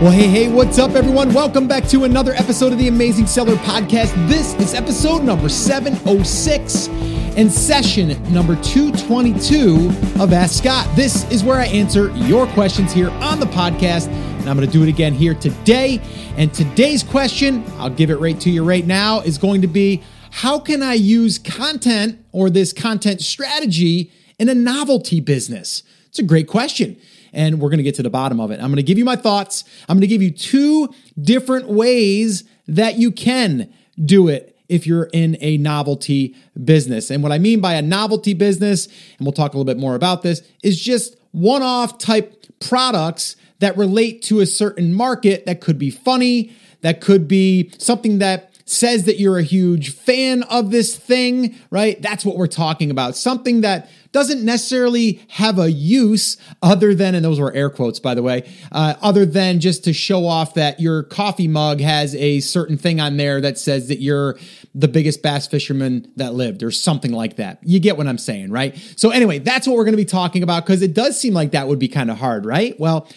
Well, hey, hey, what's up, everyone? Welcome back to another episode of the Amazing Seller Podcast. This is episode number 706 and session number 222 of Ask Scott. This is where I answer your questions here on the podcast, and I'm going to do it again here today. And today's question, I'll give it right to you right now, is going to be how can I use content or this content strategy in a novelty business? It's a great question and we're going to get to the bottom of it. I'm going to give you my thoughts. I'm going to give you two different ways that you can do it if you're in a novelty business. And what I mean by a novelty business, and we'll talk a little bit more about this, is just one off type products that relate to a certain market that could be funny, that could be something that says that you're a huge fan of this thing, right? That's what we're talking about. Something that doesn't necessarily have a use other than, and those were air quotes, by the way, uh, other than just to show off that your coffee mug has a certain thing on there that says that you're the biggest bass fisherman that lived or something like that. You get what I'm saying, right? So, anyway, that's what we're going to be talking about because it does seem like that would be kind of hard, right? Well,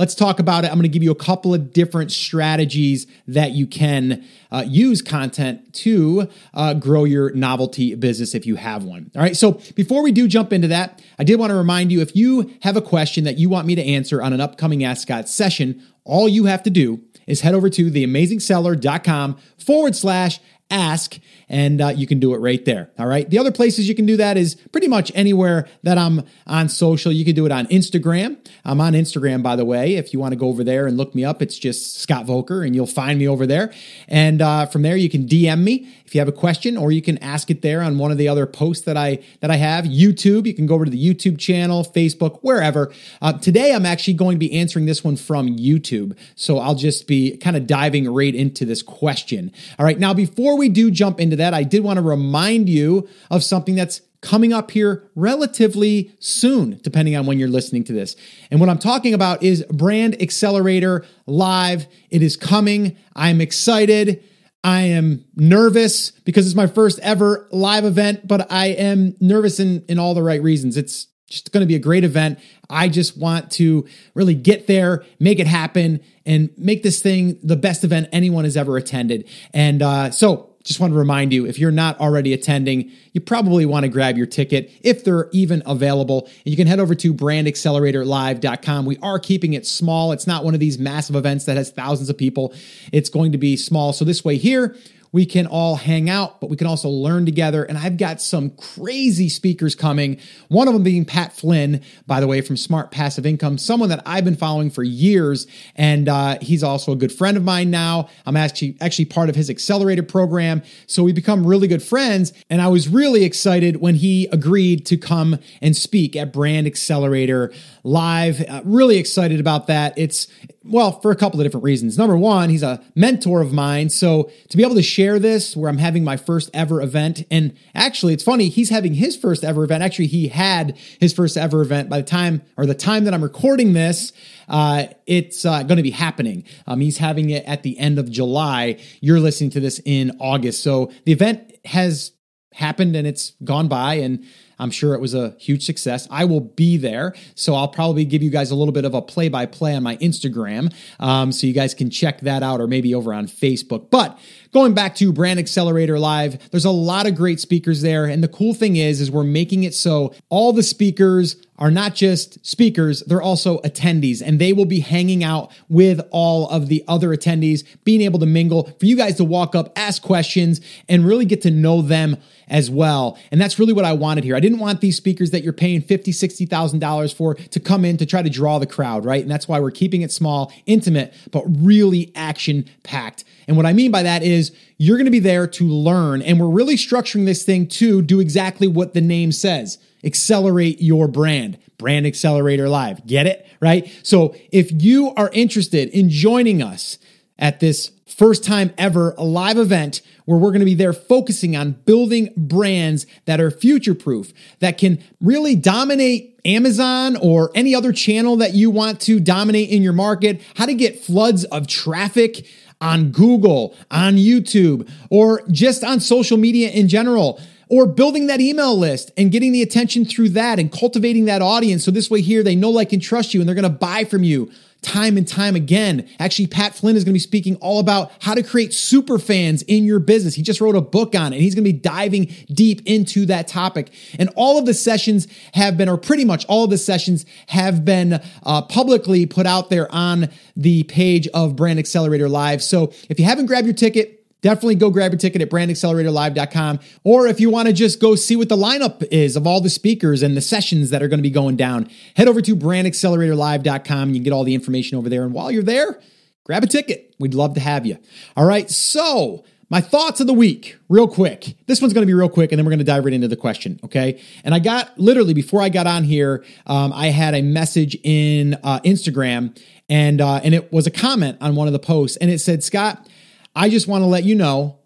Let's talk about it. I'm going to give you a couple of different strategies that you can uh, use content to uh, grow your novelty business if you have one. All right. So before we do jump into that, I did want to remind you if you have a question that you want me to answer on an upcoming Ask Scott session, all you have to do is head over to theamazingseller.com forward slash ask, and uh, you can do it right there. All right. The other places you can do that is pretty much anywhere that I'm on social. You can do it on Instagram. I'm on Instagram, by the way. If you want to go over there and look me up, it's just Scott Voelker, and you'll find me over there. And uh, from there, you can DM me if you have a question, or you can ask it there on one of the other posts that I that I have. YouTube. You can go over to the YouTube channel, Facebook, wherever. Uh, today, I'm actually going to be answering this one from YouTube, so I'll just be kind of diving right into this question. All right. Now, before we do jump into that, I did want to remind you of something that's coming up here relatively soon, depending on when you're listening to this. And what I'm talking about is Brand Accelerator Live. It is coming. I'm excited. I am nervous because it's my first ever live event, but I am nervous in, in all the right reasons. It's just going to be a great event. I just want to really get there, make it happen, and make this thing the best event anyone has ever attended. And uh, so, just want to remind you if you're not already attending, you probably want to grab your ticket if they're even available. And you can head over to brandacceleratorlive.com. We are keeping it small. It's not one of these massive events that has thousands of people. It's going to be small. So this way here, we can all hang out, but we can also learn together. And I've got some crazy speakers coming. One of them being Pat Flynn, by the way, from Smart Passive Income, someone that I've been following for years. And uh, he's also a good friend of mine now. I'm actually actually part of his accelerator program. So we become really good friends. And I was really excited when he agreed to come and speak at Brand Accelerator Live. Uh, really excited about that. It's, well, for a couple of different reasons. Number one, he's a mentor of mine. So to be able to share this where I'm having my first ever event. And actually, it's funny, he's having his first ever event. Actually, he had his first ever event by the time or the time that I'm recording this. Uh, it's uh, going to be happening. Um, he's having it at the end of July. You're listening to this in August. So the event has happened and it's gone by and I'm sure it was a huge success. I will be there, so I'll probably give you guys a little bit of a play by play on my Instagram, um, so you guys can check that out, or maybe over on Facebook. But going back to Brand Accelerator Live, there's a lot of great speakers there, and the cool thing is, is we're making it so all the speakers are not just speakers, they're also attendees, and they will be hanging out with all of the other attendees, being able to mingle, for you guys to walk up, ask questions, and really get to know them as well. And that's really what I wanted here. I didn't want these speakers that you're paying fifty, sixty thousand dollars for to come in to try to draw the crowd, right? And that's why we're keeping it small, intimate, but really action packed. And what I mean by that is you're going to be there to learn, and we're really structuring this thing to do exactly what the name says accelerate your brand. Brand Accelerator Live. Get it? Right? So if you are interested in joining us at this first time ever live event where we're going to be there focusing on building brands that are future proof, that can really dominate Amazon or any other channel that you want to dominate in your market, how to get floods of traffic on Google, on YouTube, or just on social media in general or building that email list and getting the attention through that and cultivating that audience. So this way here, they know, like, and trust you and they're going to buy from you time and time again. Actually, Pat Flynn is going to be speaking all about how to create super fans in your business. He just wrote a book on it and he's going to be diving deep into that topic. And all of the sessions have been, or pretty much all of the sessions have been uh, publicly put out there on the page of Brand Accelerator Live. So if you haven't grabbed your ticket, definitely go grab your ticket at brandacceleratorlive.com. Or if you want to just go see what the lineup is of all the speakers and the sessions that are going to be going down, head over to brandacceleratorlive.com and you can get all the information over there. And while you're there, grab a ticket. We'd love to have you. All right. So, my thoughts of the week, real quick. This one's going to be real quick, and then we're going to dive right into the question. Okay. And I got literally before I got on here, um, I had a message in uh, Instagram, and uh, and it was a comment on one of the posts, and it said, Scott, I just want to let you know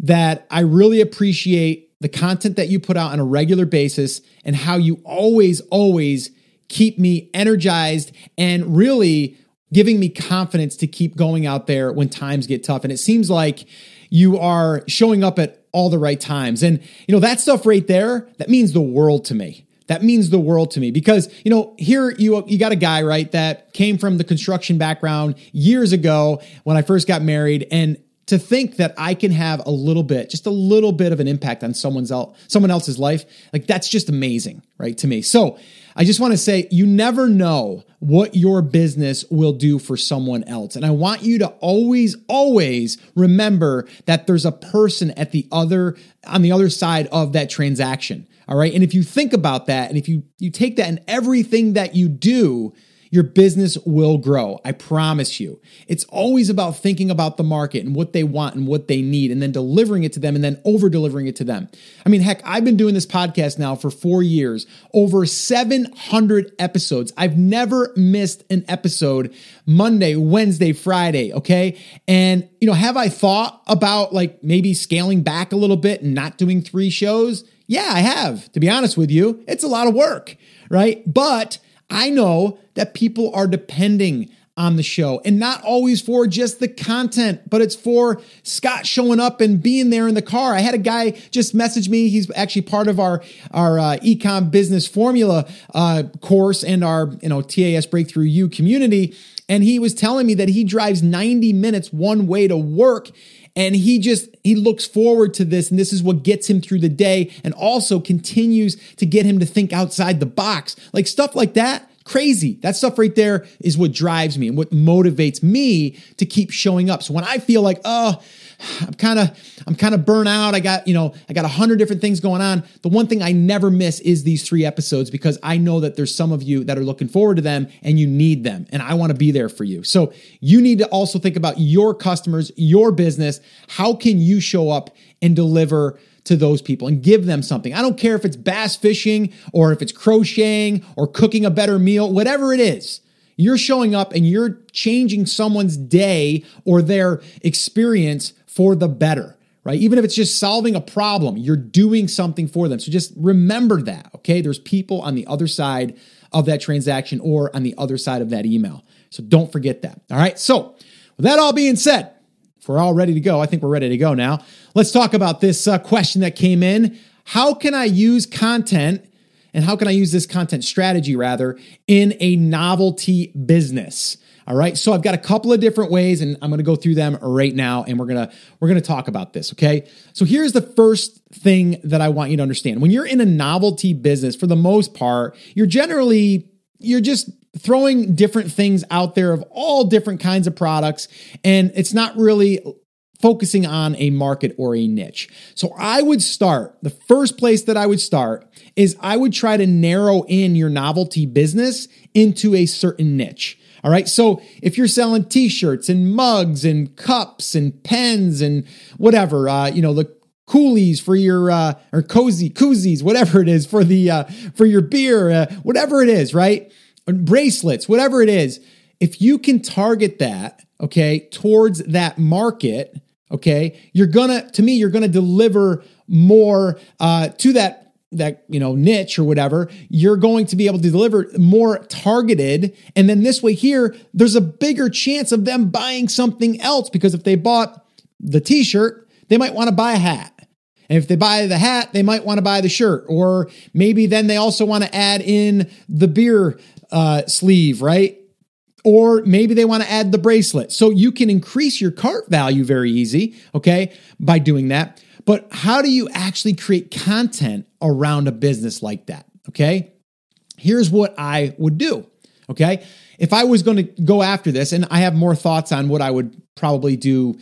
that I really appreciate the content that you put out on a regular basis and how you always, always keep me energized and really giving me confidence to keep going out there when times get tough. And it seems like you are showing up at all the right times. And, you know, that stuff right there, that means the world to me. That means the world to me because, you know, here you you got a guy, right, that came from the construction background years ago when I first got married and to think that I can have a little bit, just a little bit of an impact on someone's else, someone else's life, like that's just amazing, right? To me. So I just want to say you never know what your business will do for someone else. And I want you to always, always remember that there's a person at the other, on the other side of that transaction. All right. And if you think about that and if you, you take that in everything that you do, your business will grow. I promise you. It's always about thinking about the market and what they want and what they need and then delivering it to them and then over delivering it to them. I mean, heck, I've been doing this podcast now for four years, over 700 episodes. I've never missed an episode Monday, Wednesday, Friday. Okay. And, you know, have I thought about like maybe scaling back a little bit and not doing three shows? Yeah, I have. To be honest with you, it's a lot of work, right? But I know that people are depending on the show and not always for just the content, but it's for Scott showing up and being there in the car. I had a guy just message me. He's actually part of our, our uh, ecom business formula uh, course and our, you know, TAS Breakthrough U community. And he was telling me that he drives 90 minutes one way to work and he just he looks forward to this and this is what gets him through the day and also continues to get him to think outside the box. Like stuff like that crazy. That stuff right there is what drives me and what motivates me to keep showing up. So when i feel like oh I'm kind of I'm kind of burnt out. I got, you know, I got a hundred different things going on. The one thing I never miss is these three episodes because I know that there's some of you that are looking forward to them and you need them. And I want to be there for you. So you need to also think about your customers, your business. How can you show up and deliver to those people and give them something. I don't care if it's bass fishing or if it's crocheting or cooking a better meal, whatever it is. You're showing up and you're changing someone's day or their experience for the better, right? Even if it's just solving a problem, you're doing something for them. So just remember that, okay? There's people on the other side of that transaction or on the other side of that email. So don't forget that. All right. So, with that all being said, if we're all ready to go, I think we're ready to go now. Let's talk about this uh, question that came in. How can I use content and how can I use this content strategy rather in a novelty business? All right. So I've got a couple of different ways and I'm going to go through them right now and we're going to we're going to talk about this, okay? So here's the first thing that I want you to understand. When you're in a novelty business, for the most part, you're generally you're just throwing different things out there of all different kinds of products and it's not really focusing on a market or a niche. So I would start, the first place that I would start is I would try to narrow in your novelty business into a certain niche. All right. So if you're selling t-shirts and mugs and cups and pens and whatever, uh, you know, the coolies for your uh, or cozy koozies, whatever it is for the uh, for your beer, uh, whatever it is, right? bracelets, whatever it is. If you can target that, okay, towards that market, okay, you're gonna to me you're gonna deliver more uh, to that that you know niche or whatever you're going to be able to deliver more targeted and then this way here there's a bigger chance of them buying something else because if they bought the t-shirt they might want to buy a hat And if they buy the hat, they might want to buy the shirt. Or maybe then they also want to add in the beer uh, sleeve, right? Or maybe they want to add the bracelet. So you can increase your cart value very easy, okay, by doing that. But how do you actually create content around a business like that? Okay. Here's what I would do. Okay. If I was going to go after this, and I have more thoughts on what I would probably do,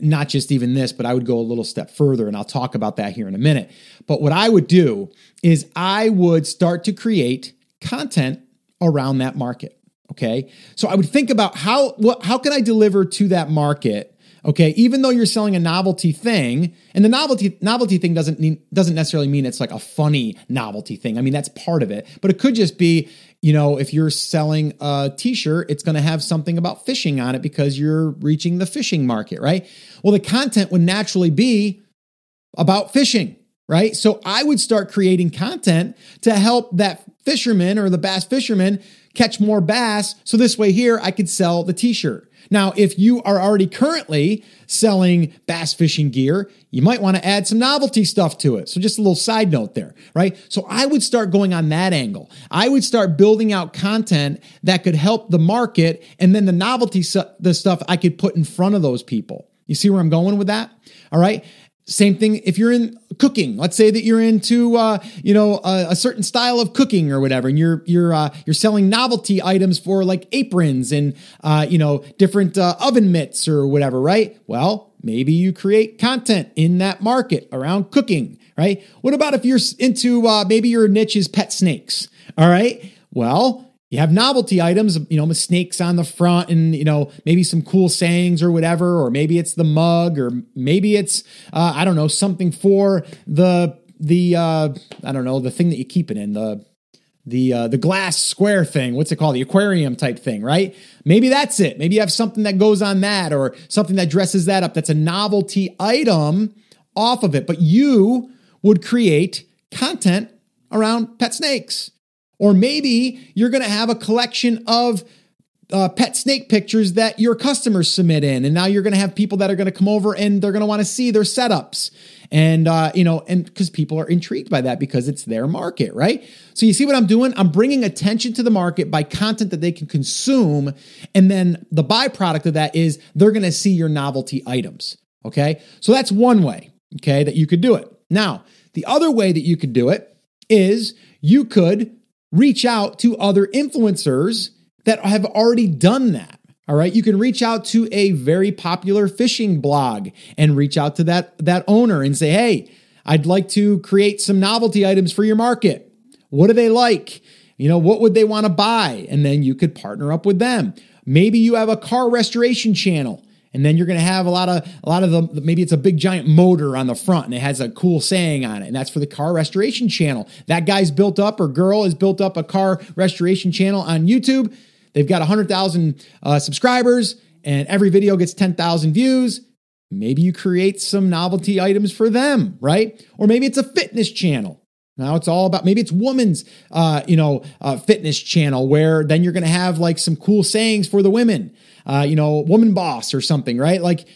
not just even this, but I would go a little step further, and I'll talk about that here in a minute. But what I would do is I would start to create content around that market. Okay. So I would think about how what how can I deliver to that market Okay, even though you're selling a novelty thing, and the novelty novelty thing doesn't mean, doesn't necessarily mean it's like a funny novelty thing. I mean that's part of it, but it could just be you know if you're selling a T-shirt, it's going to have something about fishing on it because you're reaching the fishing market, right? Well, the content would naturally be about fishing, right? So I would start creating content to help that fisherman or the bass fisherman catch more bass. So this way here I could sell the T-shirt. Now, if you are already currently selling bass fishing gear, you might want to add some novelty stuff to it. So, just a little side note there, right? So, I would start going on that angle. I would start building out content that could help the market, and then the novelty, the stuff I could put in front of those people. You see where I'm going with that? All right. Same thing if you're in cooking. Let's say that you're into uh, you know a, a, certain style of cooking or whatever, and you're you're uh, you're selling novelty items for like aprons and uh, you know different uh, oven mitts or whatever, right? Well, maybe you create content in that market around cooking, right? What about if you're into uh, maybe your niche is pet snakes? All right, well you have novelty items, you know, snakes on the front and, you know, maybe some cool sayings or whatever, or maybe it's the mug, or maybe it's, uh, I don't know, something for the, the, uh, I don't know, the thing that you keep it in, the, the, uh, the glass square thing. What's it called? The aquarium type thing, right? Maybe that's it. Maybe you have something that goes on that or something that dresses that up. That's a novelty item off of it, but you would create content around pet snakes or maybe you're going to have a collection of uh, pet snake pictures that your customers submit in. And now you're going to have people that are going to come over and they're going to want to see their setups. And, uh, you know, and because people are intrigued by that because it's their market, right? So you see what I'm doing? I'm bringing attention to the market by content that they can consume. And then the byproduct of that is they're going to see your novelty items. Okay. So that's one way, okay, that you could do it. Now, the other way that you could do it is you could reach out to other influencers that have already done that. All right, you can reach out to a very popular fishing blog and reach out to that that owner and say, "Hey, I'd like to create some novelty items for your market. What do they like? You know, what would they want to buy?" And then you could partner up with them. Maybe you have a car restoration channel and then you're going to have a lot of a lot of the maybe it's a big giant motor on the front and it has a cool saying on it. And that's for the car restoration channel. That guy's built up or girl has built up a car restoration channel on youtube. They've got 100000 uh, subscribers and every video gets 10000 views. Maybe you create some novelty items for them right? Or maybe it's a fitness channel now it's all about maybe it's women's, uh, you know, uh, fitness channel where then you're going to have like some cool sayings for the women uh, you know, woman boss or something, right? Like,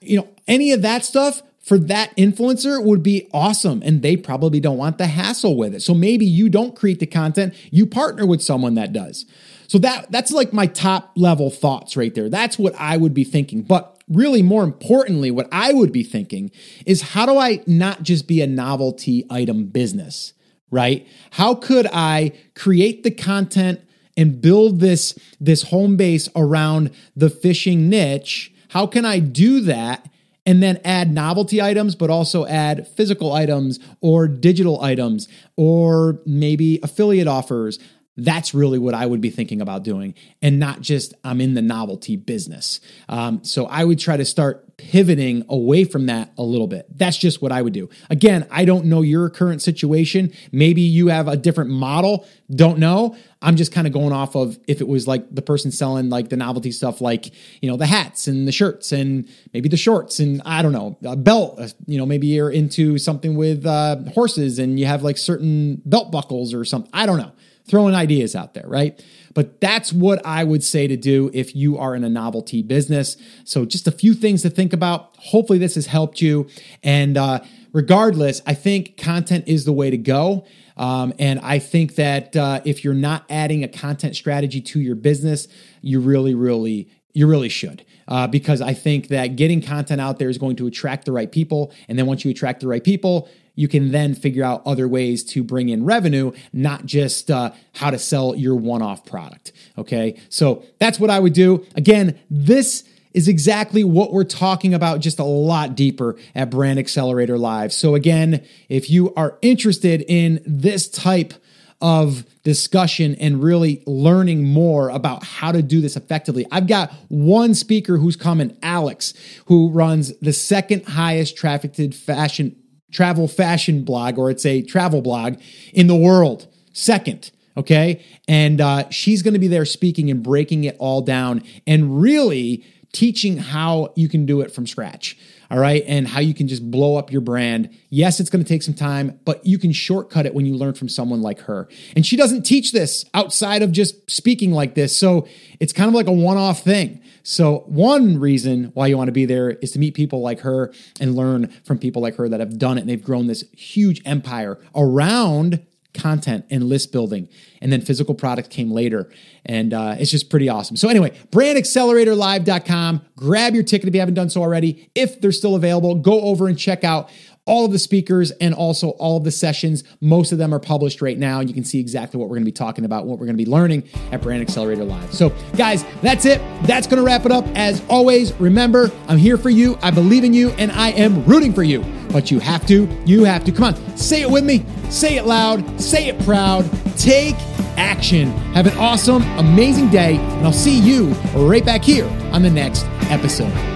you know, any of that stuff for that influencer would be awesome. And they probably don't want the hassle with it. So maybe you don't create the content, you partner with someone that does. So that that's like my top level thoughts right there. That's what I would be thinking. But really more importantly, what I would be thinking is how do I not just be a novelty item business, right? How could I create the content and build this this home base around the fishing niche how can i do that and then add novelty items but also add physical items or digital items or maybe affiliate offers that's really what I would be thinking about doing, and not just I'm in the novelty business. Um, so I would try to start pivoting away from that a little bit. That's just what I would do. Again, I don't know your current situation. Maybe you have a different model. Don't know. I'm just kind of going off of if it was like the person selling like the novelty stuff, like, you know, the hats and the shirts and maybe the shorts and I don't know, a belt. Uh, you know, maybe you're into something with uh, horses and you have like certain belt buckles or something. I don't know throwing ideas out there, right? But that's what I would say to do if you are in a novelty business. So, just a few things to think about. Hopefully, this has helped you. And uh, regardless, I think content is the way to go. Um, and I think that uh, if you're not adding a content strategy to your business, you really, really, you really should. Uh, because I think that getting content out there is going to attract the right people. And then once you attract the right people, you can then figure out other ways to bring in revenue, not just uh, how to sell your one off product. Okay. So that's what I would do. Again, this is exactly what we're talking about, just a lot deeper at Brand Accelerator Live. So, again, if you are interested in this type of discussion and really learning more about how to do this effectively. I've got one speaker who's coming, Alex, who runs the second highest trafficked fashion travel fashion blog, or it's a travel blog in the world. Second, okay? And uh, she's going to be there speaking and breaking it all down and really teaching how you can do it from scratch. All right. And how you can just blow up your brand. Yes, it's going to take some time, but you can shortcut it when you learn from someone like her. And she doesn't teach this outside of just speaking like this. So it's kind of like a one off thing. So, one reason why you want to be there is to meet people like her and learn from people like her that have done it and they've grown this huge empire around content and list building. And then physical products came later. And uh, it's just pretty awesome. So, anyway, brandacceleratorlive.com. Grab your ticket if you haven't done so already. If they're still available, go over and check out all of the speakers and also all of the sessions. Most of them are published right now, and you can see exactly what we're going to be talking about, what we're going to be learning at Brand Accelerator Live. So, guys, that's it. That's going to wrap it up. As always, remember, I'm here for you. I believe in you, and I am rooting for you. But you have to, you have to. Come on, say it with me. Say it loud. Say it proud. Take action. Have an awesome, amazing day, and I'll see you right back here on the next episode.